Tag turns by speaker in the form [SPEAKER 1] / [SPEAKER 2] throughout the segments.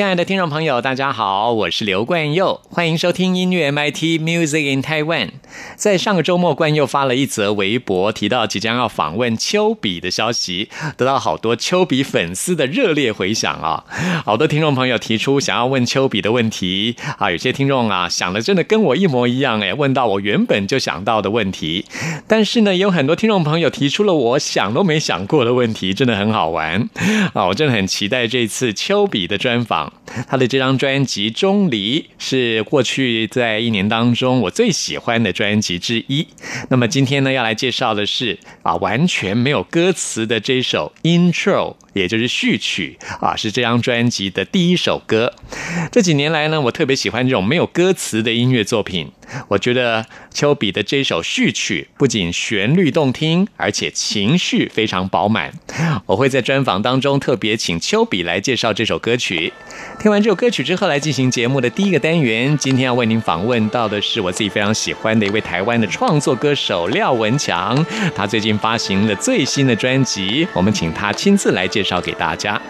[SPEAKER 1] 亲爱的听众朋友，大家好，我是刘冠佑，欢迎收听音乐 MIT Music in Taiwan。在上个周末，冠佑发了一则微博，提到即将要访问丘比的消息，得到好多丘比粉丝的热烈回响啊！好多听众朋友提出想要问丘比的问题啊，有些听众啊想的真的跟我一模一样哎，问到我原本就想到的问题。但是呢，有很多听众朋友提出了我想都没想过的问题，真的很好玩啊！我真的很期待这次丘比的专访。他的这张专辑《钟离》是过去在一年当中我最喜欢的专辑辑之一。那么今天呢，要来介绍的是啊，完全没有歌词的这首 Intro。也就是序曲啊，是这张专辑的第一首歌。这几年来呢，我特别喜欢这种没有歌词的音乐作品。我觉得丘比的这首序曲不仅旋律动听，而且情绪非常饱满。我会在专访当中特别请丘比来介绍这首歌曲。听完这首歌曲之后，来进行节目的第一个单元。今天要为您访问到的是我自己非常喜欢的一位台湾的创作歌手廖文强。他最近发行了最新的专辑，我们请他亲自来介绍给大家。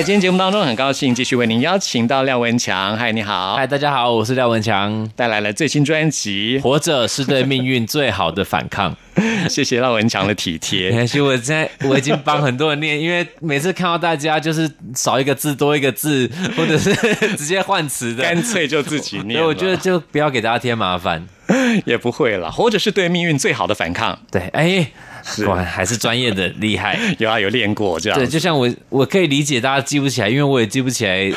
[SPEAKER 1] 在今天节目当中，很高兴继续为您邀请到廖文强。嗨，你好！
[SPEAKER 2] 嗨，大家好，我是廖文强，
[SPEAKER 1] 带来了最新专辑《
[SPEAKER 2] 活着是对命运最好的反抗》。
[SPEAKER 1] 谢谢廖文强的体贴。
[SPEAKER 2] 其实我现在我已经帮很多人念，因为每次看到大家就是少一个字多一个字，或者是直接换词的，
[SPEAKER 1] 干脆就自己念。
[SPEAKER 2] 所以我觉得就不要给大家添麻烦，
[SPEAKER 1] 也不会了。活着是对命运最好的反抗。
[SPEAKER 2] 对，哎。果然还是专业的厉害，
[SPEAKER 1] 有啊，有练过这样。
[SPEAKER 2] 对，就像我，我可以理解大家记不起来，因为我也记不起来。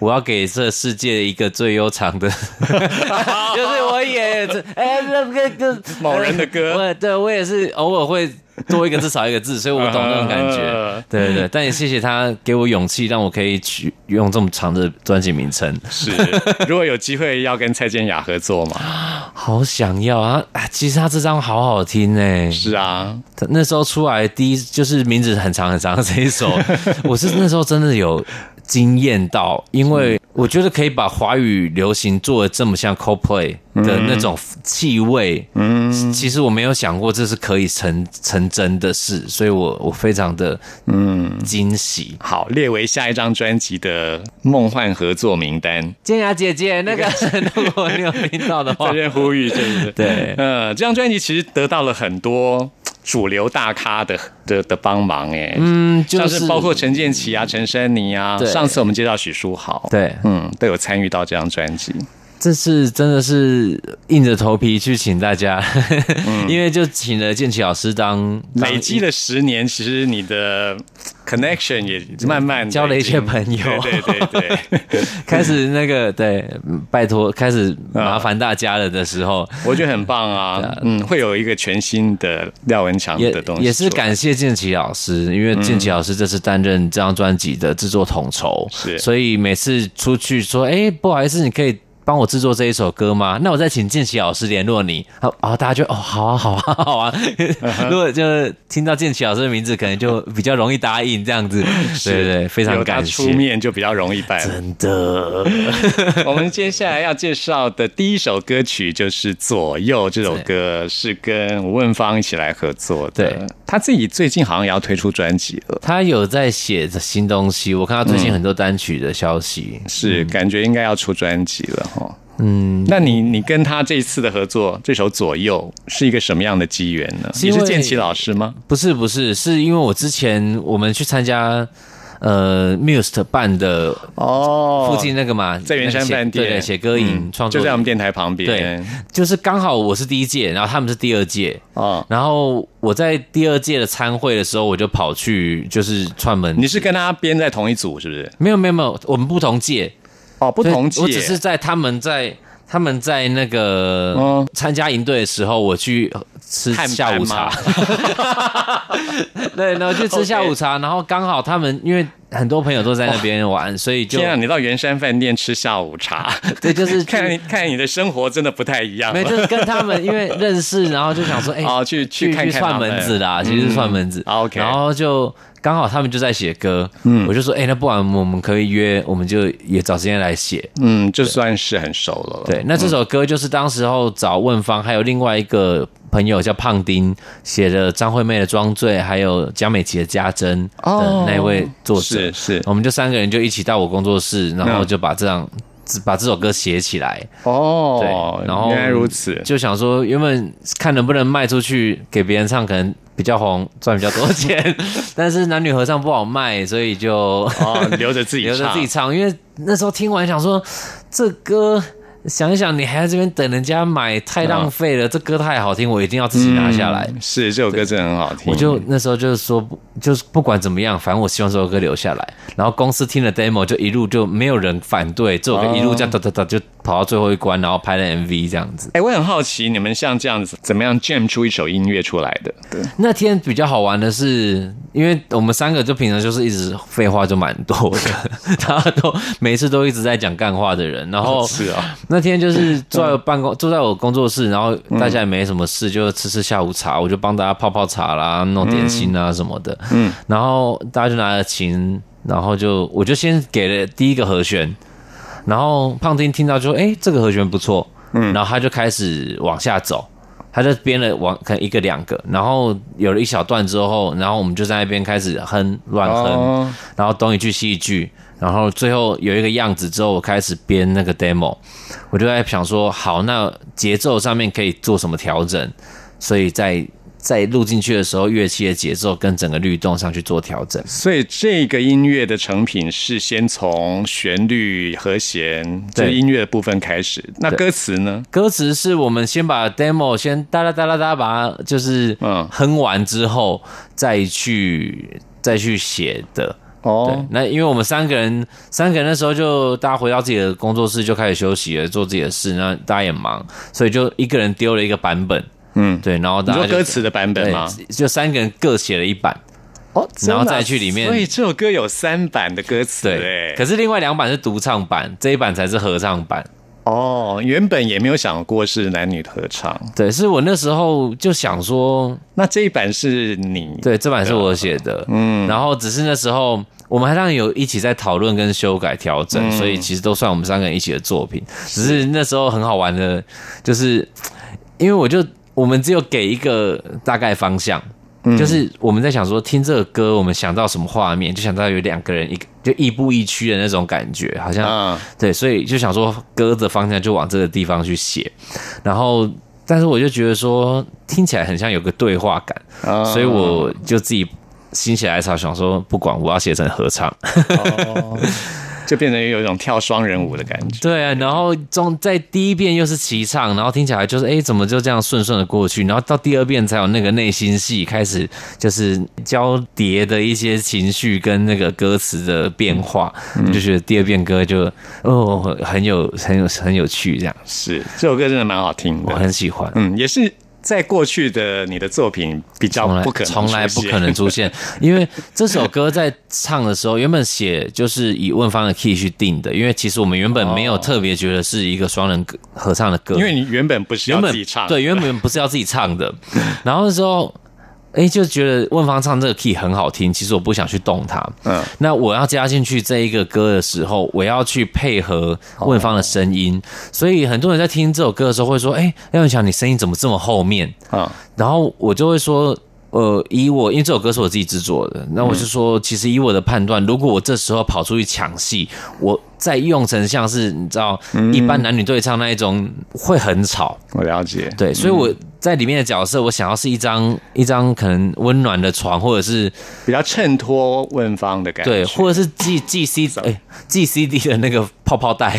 [SPEAKER 2] 我要给这世界一个最悠长的，就是我也哎，那个个
[SPEAKER 1] 某人的歌，
[SPEAKER 2] 我对我也是偶尔会。多一个字少一个字，所以我懂那种感觉。对对对，但也谢谢他给我勇气，让我可以取用这么长的专辑名称。
[SPEAKER 1] 是，如果有机会要跟蔡健雅合作嘛，
[SPEAKER 2] 好想要啊！其实他这张好好听哎。
[SPEAKER 1] 是啊，
[SPEAKER 2] 那时候出来第一就是名字很长很长的这一首，我是那时候真的有。惊艳到，因为我觉得可以把华语流行做的这么像 CoPlay 的那种气味，嗯，其实我没有想过这是可以成成真的事，所以我我非常的嗯惊喜。
[SPEAKER 1] 好，列为下一张专辑的梦幻合作名单。
[SPEAKER 2] 建雅姐姐，那个 如果你有听到的话，
[SPEAKER 1] 这边呼吁，是不是？
[SPEAKER 2] 对，
[SPEAKER 1] 嗯，这张专辑其实得到了很多。主流大咖的的的帮忙哎，
[SPEAKER 2] 嗯，
[SPEAKER 1] 像是包括陈建奇啊、陈珊妮啊，上次我们介绍许书豪，
[SPEAKER 2] 对，
[SPEAKER 1] 嗯，都有参与到这张专辑。
[SPEAKER 2] 这次真的是硬着头皮去请大家，因为就请了建奇老师当
[SPEAKER 1] 累积了十年，其实你的 connection 也慢慢
[SPEAKER 2] 交了一些朋友，
[SPEAKER 1] 对对对，
[SPEAKER 2] 开始那个对，拜托开始麻烦大家了的时候，
[SPEAKER 1] 我觉得很棒啊，嗯，会有一个全新的廖文强的东西，
[SPEAKER 2] 也是感谢建奇老师，因为建奇老师这次担任这张专辑的制作统筹，
[SPEAKER 1] 是，
[SPEAKER 2] 所以每次出去说，哎，不好意思，你可以。帮我制作这一首歌吗？那我再请建奇老师联络你。好，然后大家就哦，好啊，好啊，好啊。如果就是听到建奇老师的名字，可能就比较容易答应这样子。对对，非常感谢。
[SPEAKER 1] 出面就比较容易办。
[SPEAKER 2] 真的。
[SPEAKER 1] 我们接下来要介绍的第一首歌曲就是《左右》这首歌，是跟吴问芳一起来合作的。
[SPEAKER 2] 对，
[SPEAKER 1] 他自己最近好像也要推出专辑了。
[SPEAKER 2] 他有在写新东西，我看他最近很多单曲的消息，
[SPEAKER 1] 是感觉应该要出专辑了。
[SPEAKER 2] 嗯，
[SPEAKER 1] 那你你跟他这一次的合作，这首《左右》是一个什么样的机缘呢？你是建奇老师吗？
[SPEAKER 2] 不是，不是，是因为我之前我们去参加呃 Muse 办的
[SPEAKER 1] 哦，
[SPEAKER 2] 附近那个嘛，
[SPEAKER 1] 在圆山饭店
[SPEAKER 2] 写歌影创作，
[SPEAKER 1] 就在我们电台旁边。
[SPEAKER 2] 对，就是刚好我是第一届，然后他们是第二届啊。然后我在第二届的参会的时候，我就跑去就是串门。
[SPEAKER 1] 你是跟他编在同一组是不是？
[SPEAKER 2] 没有没有没有，我们不同届。
[SPEAKER 1] 哦，不同届，
[SPEAKER 2] 我只是在他们在他们在那个参加营队的时候，我去吃下午茶。对，然后去吃下午茶，然后刚好他们因为很多朋友都在那边玩，所以就
[SPEAKER 1] 天啊，你到圆山饭店吃下午茶，
[SPEAKER 2] 对，就是
[SPEAKER 1] 看看你的生活真的不太一样。
[SPEAKER 2] 没，就是跟他们因为认识，然后就想说，哎，
[SPEAKER 1] 去去去
[SPEAKER 2] 串门子啦，其实是串门子。
[SPEAKER 1] OK，
[SPEAKER 2] 然后就。刚好他们就在写歌，嗯，我就说，哎，那不然我们可以约，我们就也找时间来写，
[SPEAKER 1] 嗯，就算是很熟了。
[SPEAKER 2] 对，那这首歌就是当时候找问方，还有另外一个朋友叫胖丁写的张惠妹的《装醉》，还有江美琪的《家珍》的那位作者，
[SPEAKER 1] 是是，
[SPEAKER 2] 我们就三个人就一起到我工作室，然后就把这样把这首歌写起来。
[SPEAKER 1] 哦，
[SPEAKER 2] 对，然后
[SPEAKER 1] 原来如此，
[SPEAKER 2] 就想说原本看能不能卖出去给别人唱，可能。比较红，赚比较多钱，但是男女合唱不好卖，所以就
[SPEAKER 1] 留着自己
[SPEAKER 2] 留着自己唱。因为那时候听完想说，这歌。想一想，你还在这边等人家买，太浪费了。这歌太好听，我一定要自己拿下来。
[SPEAKER 1] 是这首歌真的很好听。
[SPEAKER 2] 我就那时候就是说，就是不管怎么样，反正我希望这首歌留下来。然后公司听了 demo，就一路就没有人反对，这首歌一路这样哒哒哒就跑到最后一关，然后拍了 MV 这样子。
[SPEAKER 1] 哎，我很好奇，你们像这样子，怎么样 jam 出一首音乐出来的？对，
[SPEAKER 2] 那天比较好玩的是，因为我们三个就平常就是一直废话就蛮多的，大家都每次都一直在讲干话的人。然后
[SPEAKER 1] 是啊。
[SPEAKER 2] 那天就是坐在办公，坐在我工作室，然后大家也没什么事，就吃吃下午茶，我就帮大家泡泡茶啦，弄点心啊什么的。嗯，然后大家就拿着琴，然后就我就先给了第一个和弦，然后胖丁听到就说：“哎，这个和弦不错。”嗯，然后他就开始往下走，他就编了往可能一个两个，然后有了一小段之后，然后我们就在那边开始哼乱哼，
[SPEAKER 1] 哦。
[SPEAKER 2] 然后东一句西一句，然后最后有一个样子之后，我开始编那个 demo，我就在想说，好，那节奏上面可以做什么调整，所以在在录进去的时候，乐器的节奏跟整个律动上去做调整。
[SPEAKER 1] 所以这个音乐的成品是先从旋律、和弦这
[SPEAKER 2] 对
[SPEAKER 1] 音乐的部分开始。那歌词呢？
[SPEAKER 2] 歌词是我们先把 demo 先哒啦哒啦哒把它就是
[SPEAKER 1] 嗯
[SPEAKER 2] 哼完之后，再去再去写的。对
[SPEAKER 1] 哦，，
[SPEAKER 2] 那因为我们三个人，三个人那时候就大家回到自己的工作室就开始休息了，做自己的事。那大家也忙，所以就一个人丢了一个版本，
[SPEAKER 1] 嗯，
[SPEAKER 2] 对，然后大家
[SPEAKER 1] 歌词的版本吗？
[SPEAKER 2] 就三个人各写了一版，
[SPEAKER 1] 哦，
[SPEAKER 2] 然后再去里面
[SPEAKER 1] 所以这首歌有三版的歌词，
[SPEAKER 2] 对。
[SPEAKER 1] 哎，
[SPEAKER 2] 可是另外两版是独唱版，这一版才是合唱版。
[SPEAKER 1] 哦，原本也没有想过是男女合唱，
[SPEAKER 2] 对，是我那时候就想说，
[SPEAKER 1] 那这一版是你
[SPEAKER 2] 对，这版是我写的，嗯，然后只是那时候我们还当然有一起在讨论跟修改调整，所以其实都算我们三个人一起的作品。只是那时候很好玩的，就是因为我就我们只有给一个大概方向。就是我们在想说，听这个歌，我们想到什么画面，就想到有两个人一个就亦步亦趋的那种感觉，好像
[SPEAKER 1] 啊，
[SPEAKER 2] 对，所以就想说歌的方向就往这个地方去写，然后但是我就觉得说听起来很像有个对话感，
[SPEAKER 1] 啊。
[SPEAKER 2] 所以我就自己心血来潮想说，不管我要写成合唱，
[SPEAKER 1] 哦，就变成有一种跳双人舞的感觉。
[SPEAKER 2] 对啊，然后中在第一遍又是齐唱，然后听起来就是哎怎么就这样顺顺的过去，然后到第二遍才有那个内心戏开始就是交叠的一些情绪跟那个歌词的变化，我就觉得第二遍歌就哦很有很有很有趣这样。
[SPEAKER 1] 是这首歌真的蛮好听
[SPEAKER 2] 我，很喜欢，
[SPEAKER 1] 嗯，也是在过去的你的作品比较
[SPEAKER 2] 从来
[SPEAKER 1] 不可能
[SPEAKER 2] 从来不可能出现，因为这首歌在唱的时候，原本写就是以问方的 key 去定的，因为其实我们原本没有特别觉得是一个双人歌合唱的歌，
[SPEAKER 1] 因为你原本不是要自己唱，
[SPEAKER 2] 对，原本不是要自己唱的，然后那时候。哎，就觉得问方唱这个 key 很好听，其实我不想去动它。
[SPEAKER 1] 嗯，
[SPEAKER 2] 那我要加进去这一个歌的时候，我要去配合问方的声音，所以很多人在听这首歌的时候会说：“哎，廖永强，你声音怎么这么后面？”
[SPEAKER 1] 啊，
[SPEAKER 2] 然后我就会说，呃，以我因为这首歌是我自己制作的，那我就说，其实以我的判断，如果我这时候跑出去抢戏，我再用成像是你知道一般男女对唱那一种，会很吵。
[SPEAKER 1] 我了解，
[SPEAKER 2] 对，所以我在里面的角色，我想要是一张一张可能温暖的床，或者是
[SPEAKER 1] 比较衬托问方的感觉，
[SPEAKER 2] 对，或者是 G G C 哎 G C D 的那个泡泡袋。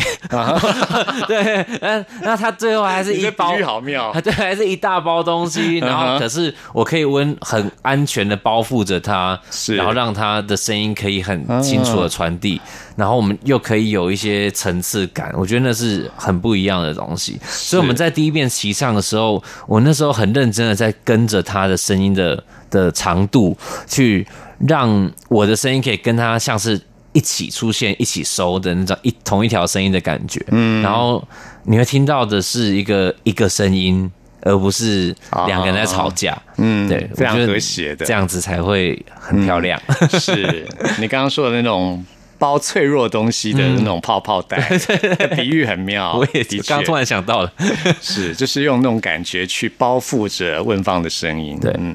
[SPEAKER 2] 对，那那他最后还是一包
[SPEAKER 1] 好妙。
[SPEAKER 2] 啊，对，还是一大包东西，然后可是我可以温很安全的包覆着他，
[SPEAKER 1] 是。
[SPEAKER 2] 然后让他的声音可以很清楚的传递，然后我们又可以有一些层次感，我觉得那是很不一样的东西。所以我们在第一遍齐唱的时候，我那时候很认真的在跟着他的声音的的长度，去让我的声音可以跟他像是。一起出现、一起收的那种一同一条声音的感觉，嗯，然后你会听到的是一个一个声音，而不是两个人在吵架，
[SPEAKER 1] 嗯，
[SPEAKER 2] 对，
[SPEAKER 1] 非常和谐的，
[SPEAKER 2] 这样子才会很漂亮。
[SPEAKER 1] 是。你刚刚说的那种包脆弱东西的那种泡泡袋，比喻很妙。
[SPEAKER 2] 我也
[SPEAKER 1] 的
[SPEAKER 2] 刚突然想到了，
[SPEAKER 1] 是，就是用那种感觉去包覆着问方的声音。
[SPEAKER 2] 对
[SPEAKER 1] 嗯，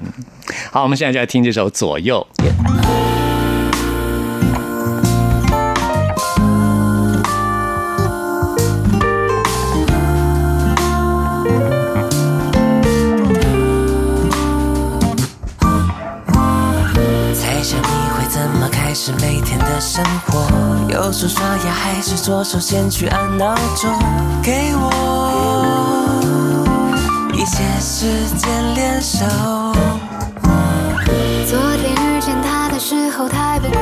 [SPEAKER 1] 好，我们现在就来听这首《左右》。
[SPEAKER 3] 生活？右手刷牙还是左手先去按闹钟？给我一些时间练手。
[SPEAKER 4] 昨天遇见他的时候，太奔波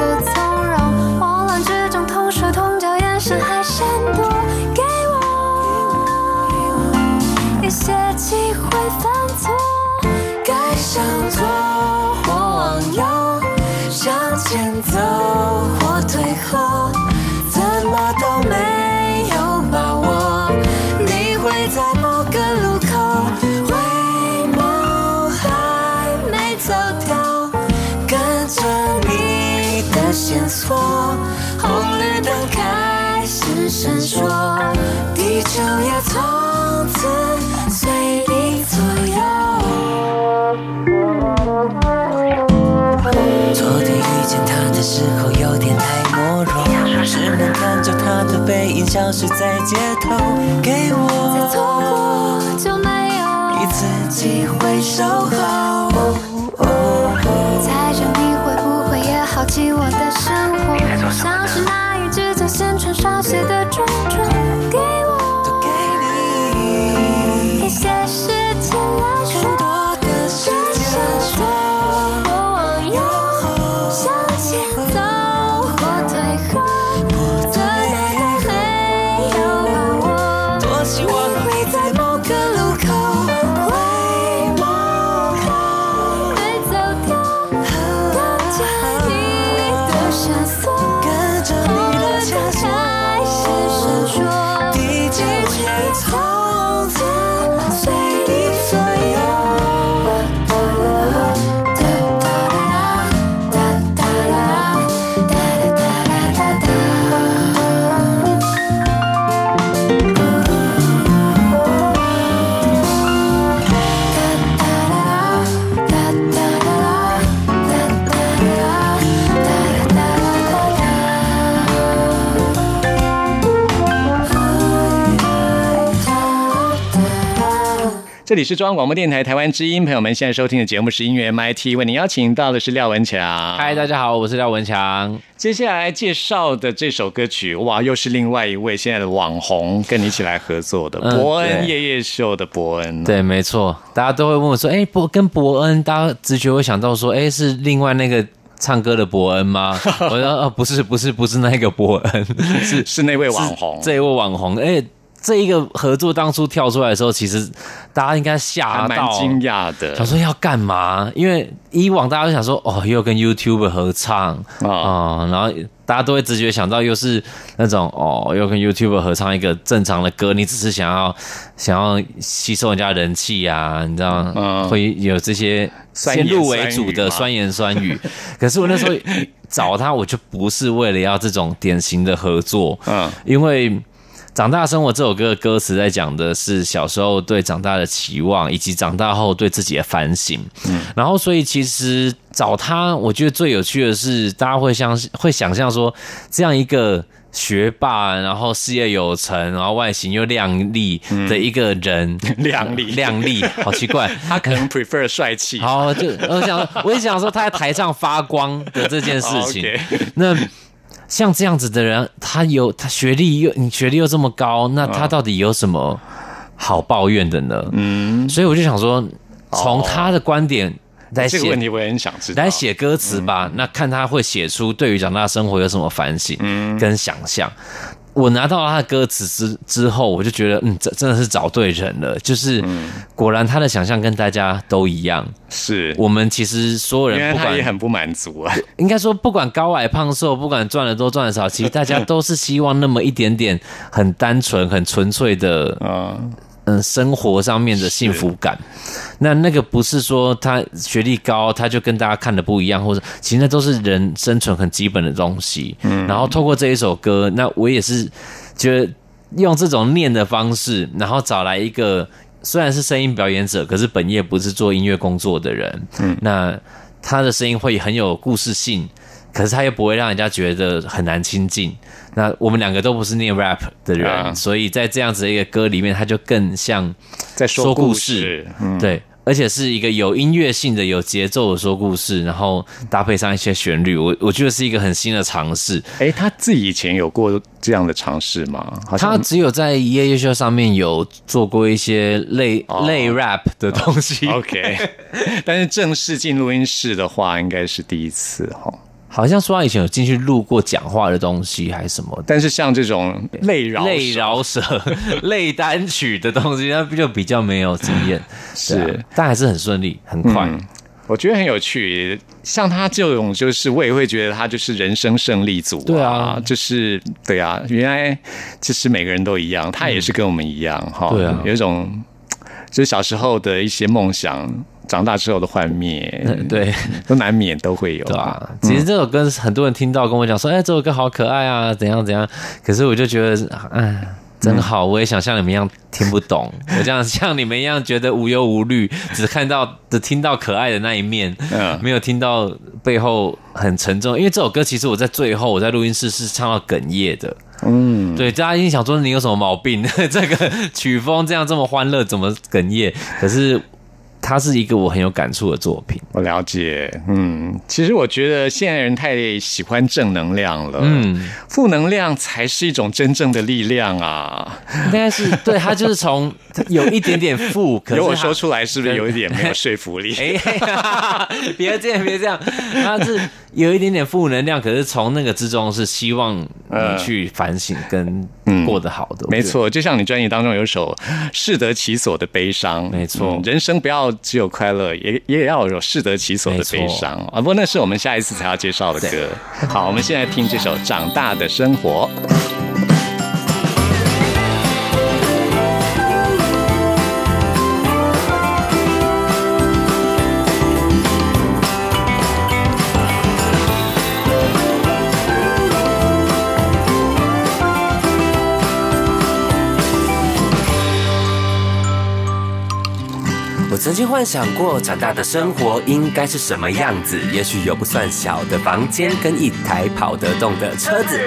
[SPEAKER 3] 好。消失在街头，给
[SPEAKER 4] 再错
[SPEAKER 3] 我
[SPEAKER 4] 过就没有
[SPEAKER 3] 一次机会守候。
[SPEAKER 4] 猜着你会不会也好奇我的生活，像是那一只在线穿上写的
[SPEAKER 1] 钟里是中央广播电台台湾之音，朋友们现在收听的节目是音乐 MIT，为您邀请到的是廖文强。
[SPEAKER 2] 嗨，大家好，我是廖文强。
[SPEAKER 1] 接下来介绍的这首歌曲，哇，又是另外一位现在的网红跟你一起来合作的
[SPEAKER 2] 嗯
[SPEAKER 1] 伯恩夜夜秀的伯恩。
[SPEAKER 2] 对，没错，大家都会问我说：“哎、伯跟伯恩，大家直觉会想到说，哎、是另外那个唱歌的伯恩吗？” 我说：“哦，不是，不是，不是那个伯恩，是
[SPEAKER 1] 是那位网红，
[SPEAKER 2] 这一位网红。哎，这一个合作当初跳出来的时候，其实大家应该吓
[SPEAKER 1] 蛮
[SPEAKER 2] 到，
[SPEAKER 1] 惊讶的
[SPEAKER 2] 想说要干嘛？因为以往大家都想说，哦，又跟 YouTube 合唱
[SPEAKER 1] 啊。
[SPEAKER 2] 啊、然后大家都会直觉想到又是那种哦，又跟 YouTube 合唱一个正常的歌，你只是想要想要吸收人家人气啊，你知道，
[SPEAKER 1] 嗯
[SPEAKER 2] 会有这些先入为主的酸言酸语。可是我那时候找他，我就不是为了要这种典型的合作，
[SPEAKER 1] 嗯
[SPEAKER 2] 因为。长大生活这首歌的歌词在讲的是小时候对长大的期望，以及长大后对自己的反省。嗯，然后所以其实找他，我觉得最有趣的是，大家会相信会想象说，这样一个学霸，然后事业有成，然后外形又靓丽的一个人，
[SPEAKER 1] 靓丽
[SPEAKER 2] 靓丽，好奇怪。
[SPEAKER 1] 他可能 prefer 帅气。
[SPEAKER 2] 好，就我想，我也想说他在台上发光的这件事情。那像这样子的人，他有他学历又你学历又这么高，那他到底有什么好抱怨的呢？嗯，所以我就想说，从他的观点来
[SPEAKER 1] 这个问
[SPEAKER 2] 写。
[SPEAKER 1] 题我也很想知道。
[SPEAKER 2] 来写歌词吧，那看他会写出对于长大生活有什么反省跟想象。我拿到他的歌词之之后，我就觉得，嗯，这真的是找对人了。就是果然他的想象跟大家都一样。
[SPEAKER 1] 是，
[SPEAKER 2] 我们其实所有人不管，
[SPEAKER 1] 他也很不满足啊。
[SPEAKER 2] 应该说不管高矮胖瘦，不管赚的多赚的少，其实大家都是希望那么一点点很单纯、很纯粹的
[SPEAKER 1] 嗯，
[SPEAKER 2] 嗯生活上面的幸福感。那那个不是说他学历高，他就跟大家看的不一样，或者其实那都是人生存很基本的东西。嗯，然后透过这一首歌，那我也是觉得用这种念的方式，然后找来一个虽然是声音表演者，可是本业不是做音乐工作的人。嗯，那他的声音会很有故事性。可是他又不会让人家觉得很难亲近。那我们两个都不是念 rap 的人，
[SPEAKER 1] 啊
[SPEAKER 2] 所以在这样子的一个歌里面，他就更像
[SPEAKER 1] 在说故事
[SPEAKER 2] 事，
[SPEAKER 1] 嗯，
[SPEAKER 2] 对，而且是一个有音乐性的、有节奏的说故事，然后搭配上一些旋律，我我觉得是一个很新的尝试。
[SPEAKER 1] 哎，他自己以前有过这样的尝试吗？
[SPEAKER 2] 他只有在夜夜秀上面有做过一些类、
[SPEAKER 1] 哦
[SPEAKER 2] 类 rap 的东西
[SPEAKER 1] ，OK，但是正式进录音室的话，应该是第一次哈。
[SPEAKER 2] 好像说他以前有进去录过讲话的东西还是什么。
[SPEAKER 1] 但是像这种类饶
[SPEAKER 2] 类
[SPEAKER 1] 手
[SPEAKER 2] 饶舌、类 单曲的东西，那就比较没有经验，
[SPEAKER 1] 是
[SPEAKER 2] 啊但还是很顺利，很快。
[SPEAKER 1] 嗯我觉得很有趣。像他这种，就是我也会觉得他就是人生胜利组、
[SPEAKER 2] 对啊
[SPEAKER 1] 就是对啊，原来其实每个人都一样，他也是跟我们一样哈、
[SPEAKER 2] 对啊
[SPEAKER 1] 有一种就是小时候的一些梦想，长大之后的幻灭，
[SPEAKER 2] 对
[SPEAKER 1] 都难免都会有，
[SPEAKER 2] 对啊，其实这首歌很多人听到跟我讲说，哎，这首歌好可爱啊，怎样怎样。可是我就觉得，哎，真好，我也想像你们一样听不懂，我这样像你们一样觉得无忧无虑，只看到只听到可爱的那一面，
[SPEAKER 1] 嗯
[SPEAKER 2] 没有听到背后很沉重。因为这首歌其实我在最后我在录音室是唱到哽咽的，嗯，对，大家一定想说你有什么毛病？这个曲风这样这么欢乐，怎么哽咽？可是它是一个我很有感触的作品。
[SPEAKER 1] 我了解，嗯，其实我觉得现在人太喜欢正能量了，嗯，负能量才是一种真正的力量啊。
[SPEAKER 2] 应该是对他就是从 有一点点负，可是
[SPEAKER 1] 我说出来是不是有一点没有说服力？
[SPEAKER 2] 哎，别这样，别这样，他是有一点点负能量，可是从那个之中是希望你去反省跟过得好的。
[SPEAKER 1] 没错，就像你专辑当中有首“适得其所”的悲伤，
[SPEAKER 2] 没错
[SPEAKER 1] 嗯人生不要只有快乐，也也要有适得其所的悲伤啊。不过那是我们下一次才要介绍的歌。好，我们现在听这首《长大的生活》。
[SPEAKER 3] 曾经幻想过长大的生活应该是什么样子，也许有不算小的房间跟一台跑得动的车子。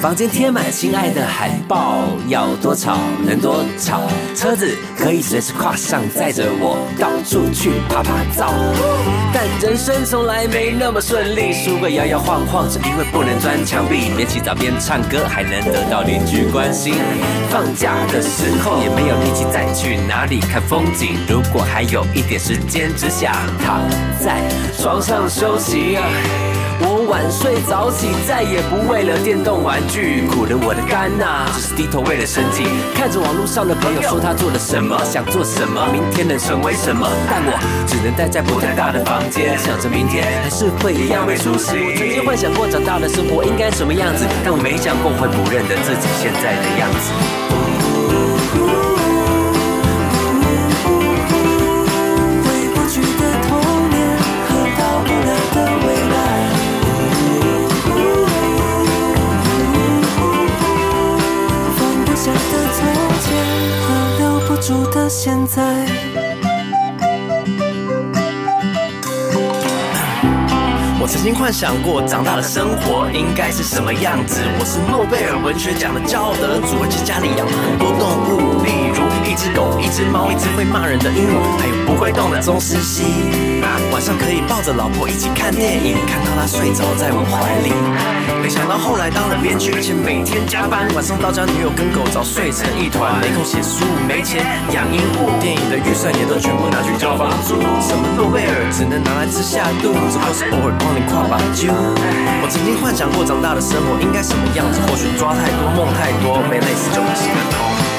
[SPEAKER 3] 房间贴满心爱的海报，要多吵能多吵，车子可以随时跨上，载着我到处去爬爬照。但人生从来没那么顺利，书柜摇摇晃晃，是因为不能钻墙壁。边洗澡边唱歌，还能得到邻居关心。放假的时候也没有力气再去哪里看风景。如果还还有一点时间，只想躺在床上休息。我晚睡早起，再也不为了电动玩具苦了我的肝呐、只是低头为了生计。看着网络上的朋友说他做了什么，想做什么，明天能成为什么，但我只能待在不太大的房间，想着明天还是会一样没出息。我曾经幻想过长大的生活应该什么样子，但我没想过会不认得自己现在的样子。住的现在。我曾经幻想过长大的生活应该是什么样子。我是诺贝尔文学奖的骄傲得主，而且家里养了很多动物，一只狗、一只猫、一只会骂人的鹦鹉，还有不会动的宗师蜥。晚上可以抱着老婆一起看电影，看到她睡着在我怀里。没想到后来当了编剧，而且每天加班，晚上到家女友跟狗早睡成一团，没空写书，没钱养鹦鹉，电影的预算也都全部拿去交房租。什么诺贝尔只能拿来吃下肚只不过是偶尔帮你跨把酒。我曾经幻想过长大的生活应该什么样子，或许抓太多梦太多，没累死就不行了。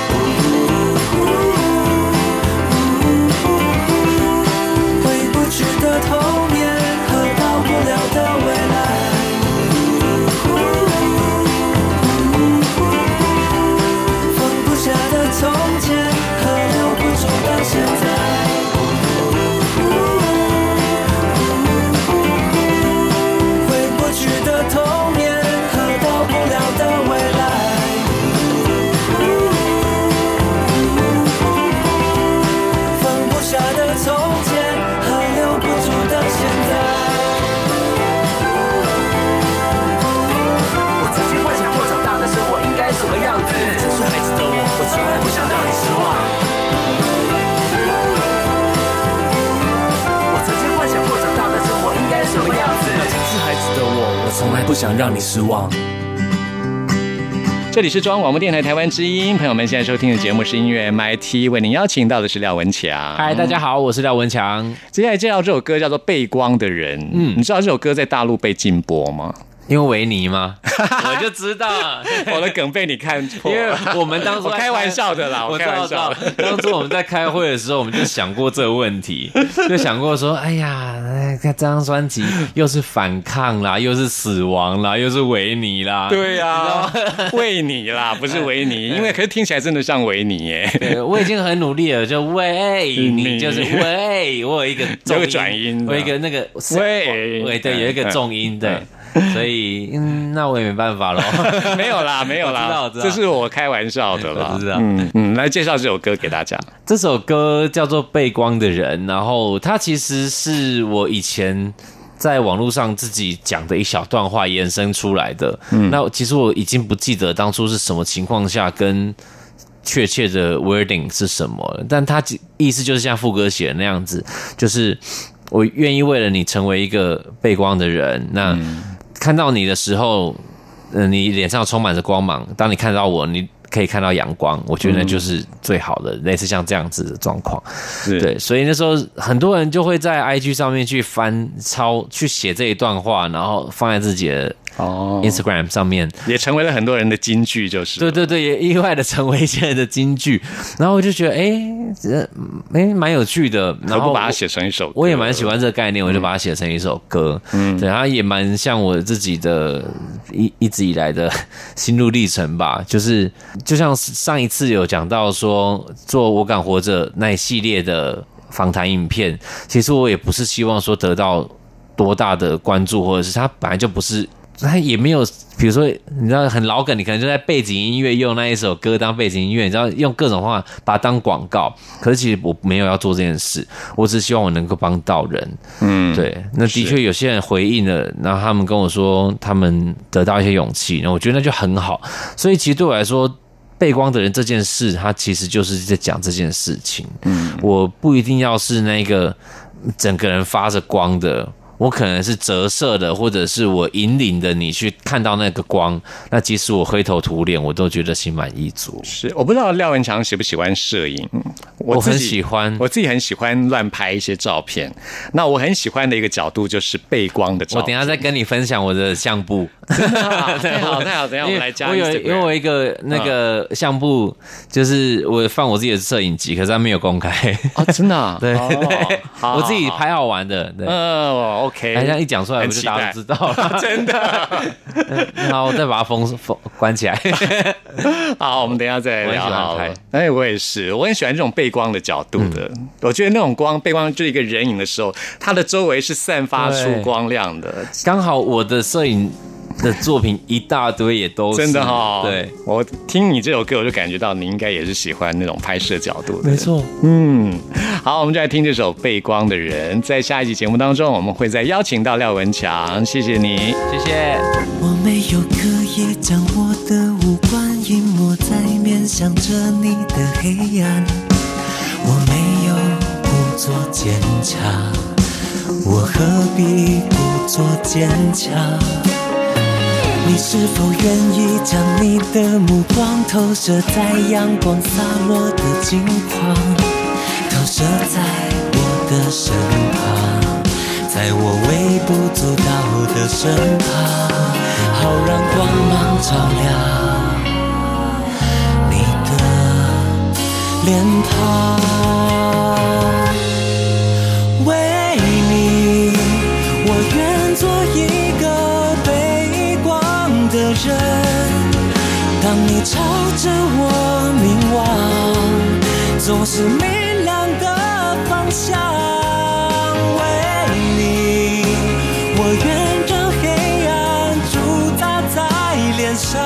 [SPEAKER 3] 我，我从来不想让你失望。
[SPEAKER 1] 这里是中央广播电台台湾之音，朋友们现在收听的节目是音乐 MIT，为您邀请到的是廖文强。
[SPEAKER 2] 嗨，大家好，我是廖文强。
[SPEAKER 1] 接下来介绍这首歌叫做《背光的人》。嗯，你知道这首歌在大陆被禁播吗？
[SPEAKER 2] 因为维尼吗？我就知道，
[SPEAKER 1] 我的梗被你看破
[SPEAKER 2] 因为。我们当初
[SPEAKER 1] 开玩笑的啦，
[SPEAKER 2] 我
[SPEAKER 1] 我开玩笑。
[SPEAKER 2] 当初我们在开会的时候，我们就想过这个问题，就想过说，哎呀，哎看这张专辑又是反抗啦，又是死亡啦，又是维尼啦，
[SPEAKER 1] 对呀、维尼啦，不是维尼，因为可是听起来真的像维尼耶。
[SPEAKER 2] 对，我已经很努力了，就喂
[SPEAKER 1] 你
[SPEAKER 2] 你，就是喂，我有一个重
[SPEAKER 1] 有个转音的
[SPEAKER 2] 我有一个那个
[SPEAKER 1] 喂
[SPEAKER 2] 喂，对，有一个重音，对，所以嗯，那我也没办法喽。
[SPEAKER 1] 没有啦，没有啦这是我开玩笑的啦。
[SPEAKER 2] 知道
[SPEAKER 1] 嗯嗯，来介绍这首歌给大家。
[SPEAKER 2] 这首歌叫做《背光的人》，然后它其实是我以前在网络上自己讲的一小段话延伸出来的。嗯，那其实我已经不记得当初是什么情况下跟确切的 wording 是什么了，但他意思就是像副歌写的那样子，就是我愿意为了你成为一个背光的人。那看到你的时候，呃，你脸上充满着光芒。当你看到我，你可以看到阳光。我觉得那就是最好的，类似像这样子的状况。对，所以那时候很多人就会在 IG 上面去翻抄，去写这一段话，然后放在自己的
[SPEAKER 1] 哦
[SPEAKER 2] ，Instagram 上面。
[SPEAKER 1] 也成为了很多人的金句，就是
[SPEAKER 2] 对对对，也意外的成为现在的金句。然后我就觉得，哎，这哎蛮有趣的。然后
[SPEAKER 1] 不把它写成一首歌？
[SPEAKER 2] 我也蛮喜欢这个概念，我就把它写成一首歌。嗯，对，它也蛮像我自己的一一直以来的 心路历程吧。就是就像上一次有讲到说，做我敢活着那一系列的访谈影片，其实我也不是希望说得到多大的关注，或者是它本来就不是。它也没有，比如说，你知道很老梗，你可能就在背景音乐用那一首歌当背景音乐，你知道用各种方法把它当广告。可是其实我没有要做这件事，我只是希望我能够帮到人。
[SPEAKER 1] 嗯，
[SPEAKER 2] 对，那的确有些人回应了，然后他们跟我说他们得到一些勇气，那我觉得那就很好。所以其实对我来说，背光的人这件事，他其实就是在讲这件事情。嗯，我不一定要是那个整个人发着光的。我可能是折射的，或者是我引领的你去看到那个光。那即使我灰头土脸，我都觉得心满意足。
[SPEAKER 1] 是我不知道廖文强喜不喜欢摄影，我
[SPEAKER 2] 我很喜欢
[SPEAKER 1] 我自己很喜欢乱拍一些照片。那我很喜欢的一个角度就是背光的照片。
[SPEAKER 2] 我等一下再跟你分享我的相簿。
[SPEAKER 1] 啊太好太好，等一下我们来加
[SPEAKER 2] 我有因为我一个那个相簿，就是我放我自己的摄影集，可是它没有公开。
[SPEAKER 1] 哦，真的啊、
[SPEAKER 2] 对
[SPEAKER 1] 哦
[SPEAKER 2] 对，
[SPEAKER 1] 好
[SPEAKER 2] 我自己拍好玩的。对，
[SPEAKER 1] 嗯，OK，
[SPEAKER 2] 哎，这样一讲出来，不就大家都知道了？
[SPEAKER 1] 真的。
[SPEAKER 2] 然后我再把它封封关起来。
[SPEAKER 1] 好，我们等一下再聊
[SPEAKER 2] 我很喜欢
[SPEAKER 1] 好。哎，我也是，我很喜欢这种背光的角度的。
[SPEAKER 2] 嗯
[SPEAKER 1] 我觉得那种光背光就是一个人影的时候，它的周围是散发出光亮的，
[SPEAKER 2] 刚好我的摄影的作品一大堆，也都是
[SPEAKER 1] 真的哈、
[SPEAKER 2] 对，
[SPEAKER 1] 我听你这首歌，我就感觉到你应该也是喜欢那种拍摄角度的。
[SPEAKER 2] 没错。
[SPEAKER 1] 嗯，好，我们就来听这首《背光的人》。在下一集节目当中，我们会再邀请到廖文强，谢谢你。
[SPEAKER 2] 谢谢。
[SPEAKER 3] 我没有刻意将我的五官隐没在面向着你的黑暗，我没有故作坚强，我何必故作坚强？你是否愿意将你的目光投射在阳光洒落的金黄，投射在我的身旁？在我微不足道的身旁，好让光芒照亮你的脸庞。朝着我凝望，总是明亮的方向。为你，我愿让黑暗驻扎在脸上，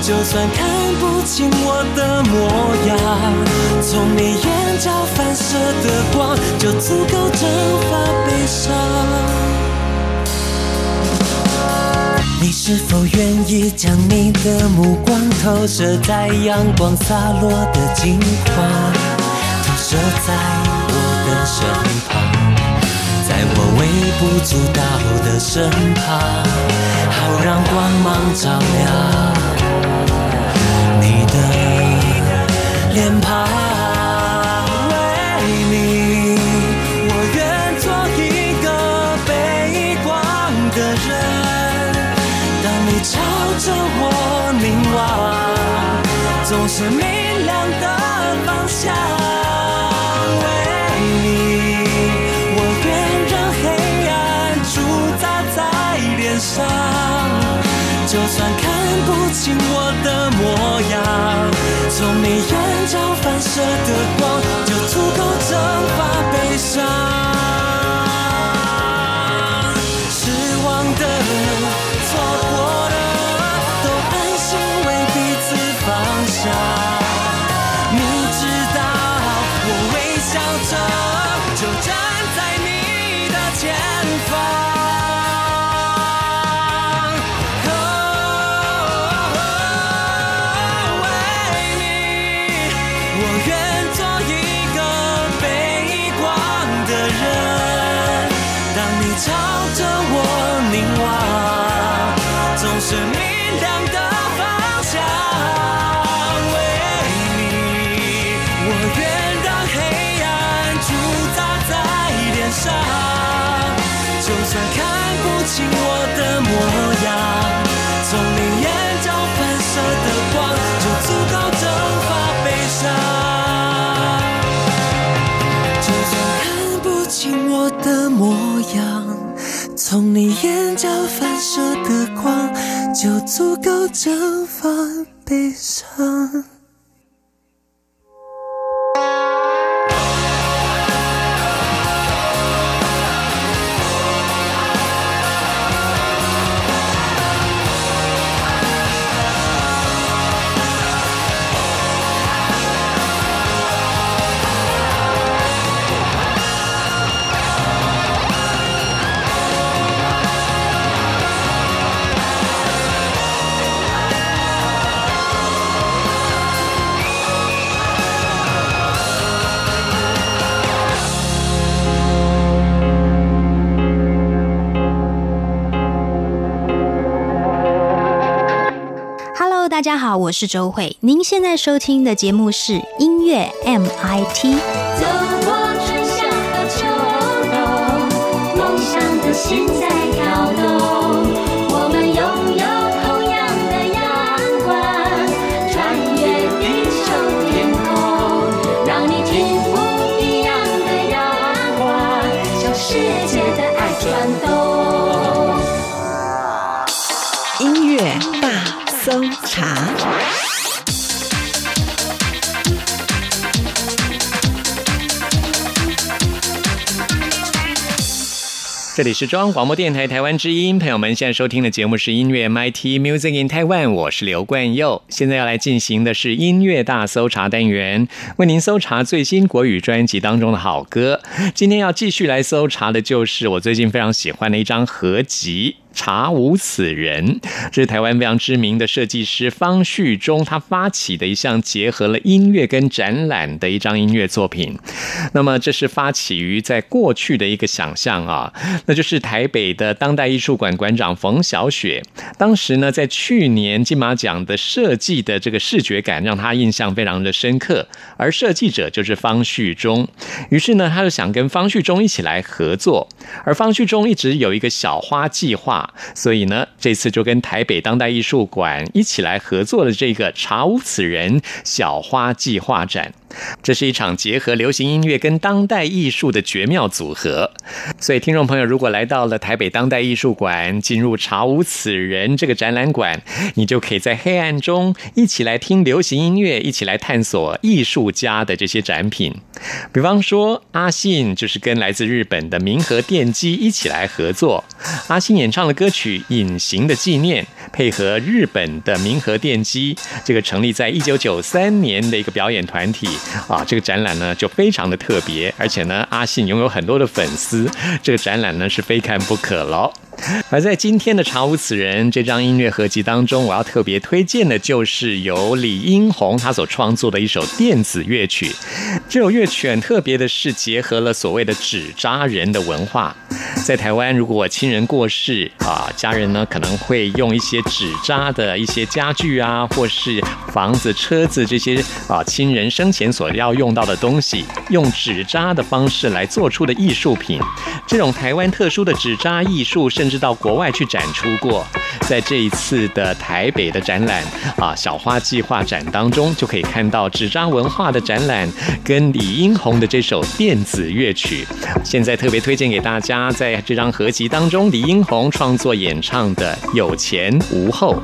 [SPEAKER 3] 就算看不清我的模样，从你眼角反射的光，就足够蒸发悲伤。你是否愿意将你的目光投射在阳光洒落的金黄，投射在我的身旁，在我微不足道的身旁，好让光芒照亮你的脸庞。总是明亮的方向。为你，我愿让黑暗驻扎在脸上，就算看不清我的模样，从你眼角反射的光，就足够蒸发悲伤。
[SPEAKER 5] 从你眼角反射的光，就足够蒸发悲伤。
[SPEAKER 6] 好，我是周慧。您现在收听的节目是音乐 MIT。
[SPEAKER 4] 走过春夏和秋冬，梦想的心
[SPEAKER 1] 这里是中央广播电台台湾之音，朋友们现在收听的节目是音乐 MIT Music in Taiwan，我是刘冠佑。现在要来进行的是音乐大搜查单元，为您搜查最新国语专辑当中的好歌。今天要继续来搜查的就是我最近非常喜欢的一张合集。查无此人，这是台湾非常知名的设计师方旭中他发起的一项结合了音乐跟展览的一张音乐作品。那么，这是发起于在过去的一个想象啊，那就是台北的当代艺术馆馆长冯小雪，当时呢在去年金马奖的设计的这个视觉感让他印象非常的深刻，而设计者就是方旭中，于是呢他就想跟方旭中一起来合作，而方旭中一直有一个小花计划。所以呢，这次就跟台北当代艺术馆一起来合作的这个“查无此人”小花计划展，这是一场结合流行音乐跟当代艺术的绝妙组合。所以，听众朋友如果来到了台北当代艺术馆，进入“查无此人”这个展览馆，你就可以在黑暗中一起来听流行音乐，一起来探索艺术家的这些展品。比方说，阿信就是跟来自日本的明和电机一起来合作，阿信演唱了。歌曲《隐形的纪念》配合日本的民和电机，这个成立在一九九三年的一个表演团体啊，这个展览呢就非常的特别，而且呢，阿信拥有很多的粉丝，这个展览呢是非看不可喽。而在今天的《查无此人》这张音乐合集当中，我要特别推荐的就是由李英宏他所创作的一首电子乐曲。这首乐曲特别的是结合了所谓的纸扎人的文化。在台湾，如果亲人过世啊，家人呢可能会用一些纸扎的一些家具啊，或是房子、车子这些啊亲人生前所要用到的东西，用纸扎的方式来做出的艺术品。这种台湾特殊的纸扎艺术甚甚至到国外去展出过，在这一次的台北的展览啊小花计划展当中，就可以看到纸扎文化的展览跟李英红的这首电子乐曲。现在特别推荐给大家，在这张合集当中，李英红创作演唱的《有前无后》。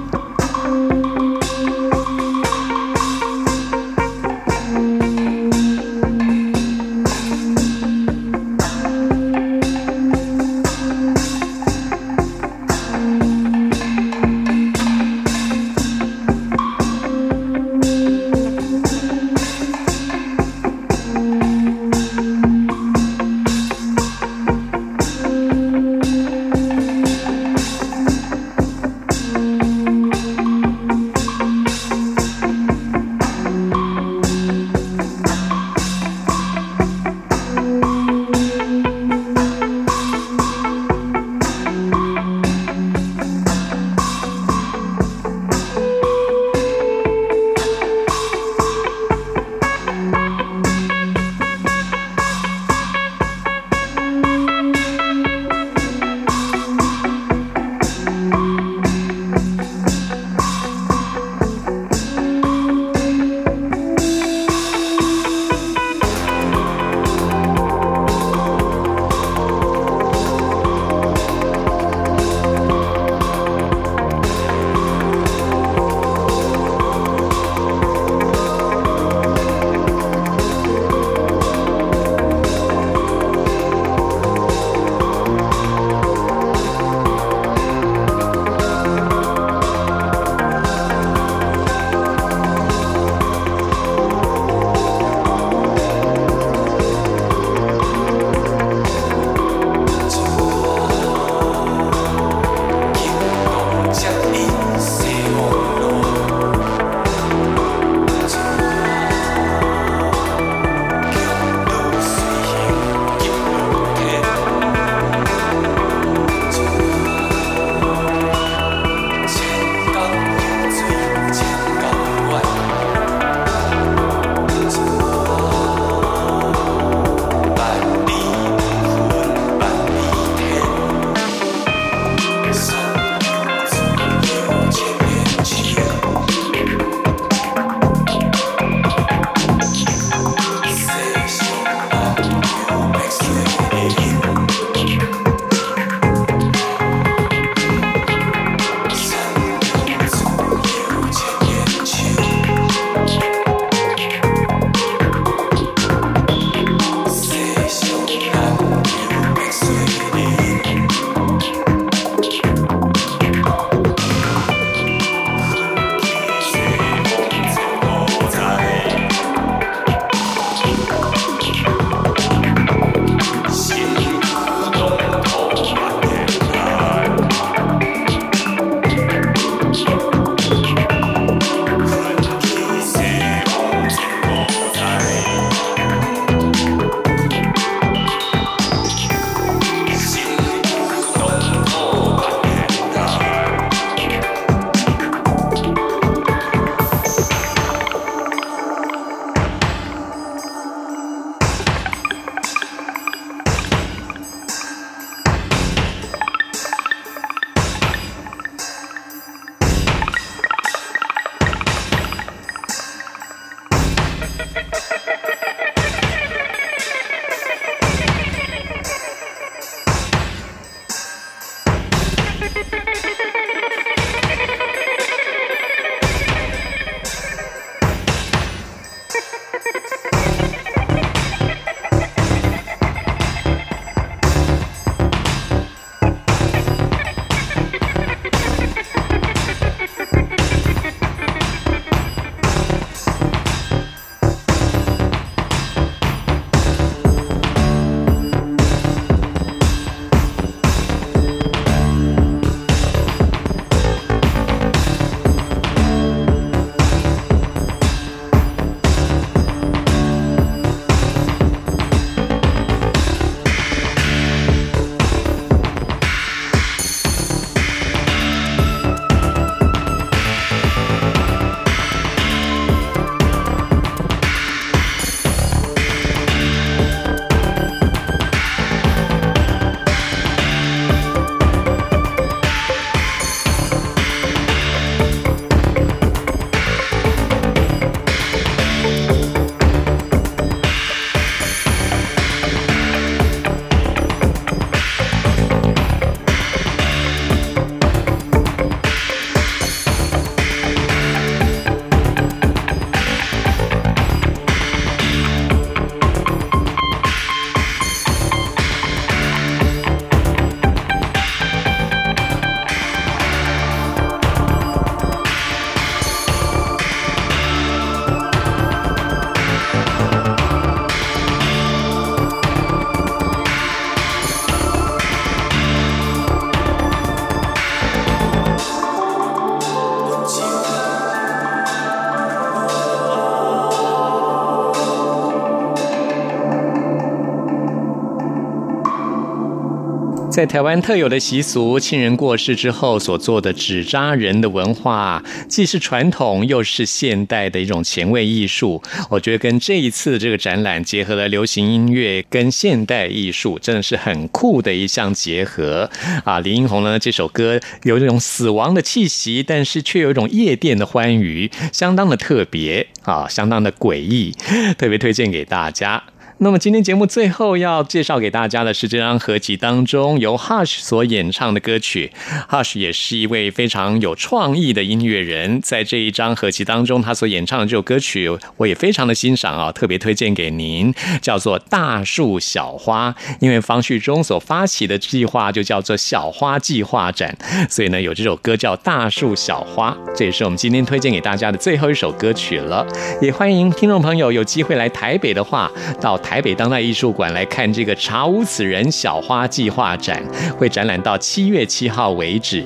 [SPEAKER 1] 在台湾特有的习俗，亲人过世之后所做的纸扎人的文化，既是传统又是现代的一种前卫艺术。我觉得跟这一次这个展览结合了流行音乐跟现代艺术，真的是很酷的一项结合啊！林英红呢这首歌有一种死亡的气息，但是却有一种夜店的欢愉，相当的特别啊，相当的诡异，特别推荐给大家。那么今天节目最后要介绍给大家的是这张合集当中由 Hush 所演唱的歌曲。Hush 也是一位非常有创意的音乐人，在这一张合集当中，他所演唱的这首歌曲，我也非常的欣赏啊，特别推荐给您，叫做《大树小花》。因为方旭中所发起的计划就叫做“小花计划展”，所以呢，有这首歌叫《大树小花》，这也是我们今天推荐给大家的最后一首歌曲了。也欢迎听众朋友有机会来台北的话，到台台北当代艺术馆来看这个“查无此人”小花计划展，会展览到七月七号为止。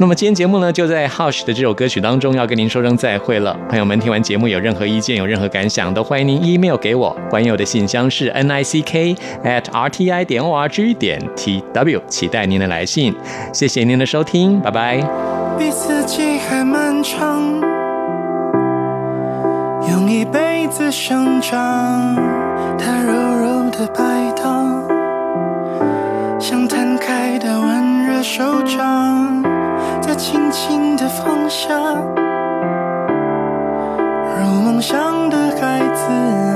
[SPEAKER 1] 那么今天节目呢，就在 Hush 的这首歌曲当中要跟您说声再会了。朋友们，听完节目有任何意见、有任何感想，都欢迎您 email 给我。关友的信箱是 n i c k at r t i 点 o r g 点 t w，期待您的来信。谢谢您的收听，拜拜。
[SPEAKER 7] 比四季还漫长，用一辈子生长。的摆荡，像摊开的温热手掌，在轻轻的放下。如梦想的孩子啊，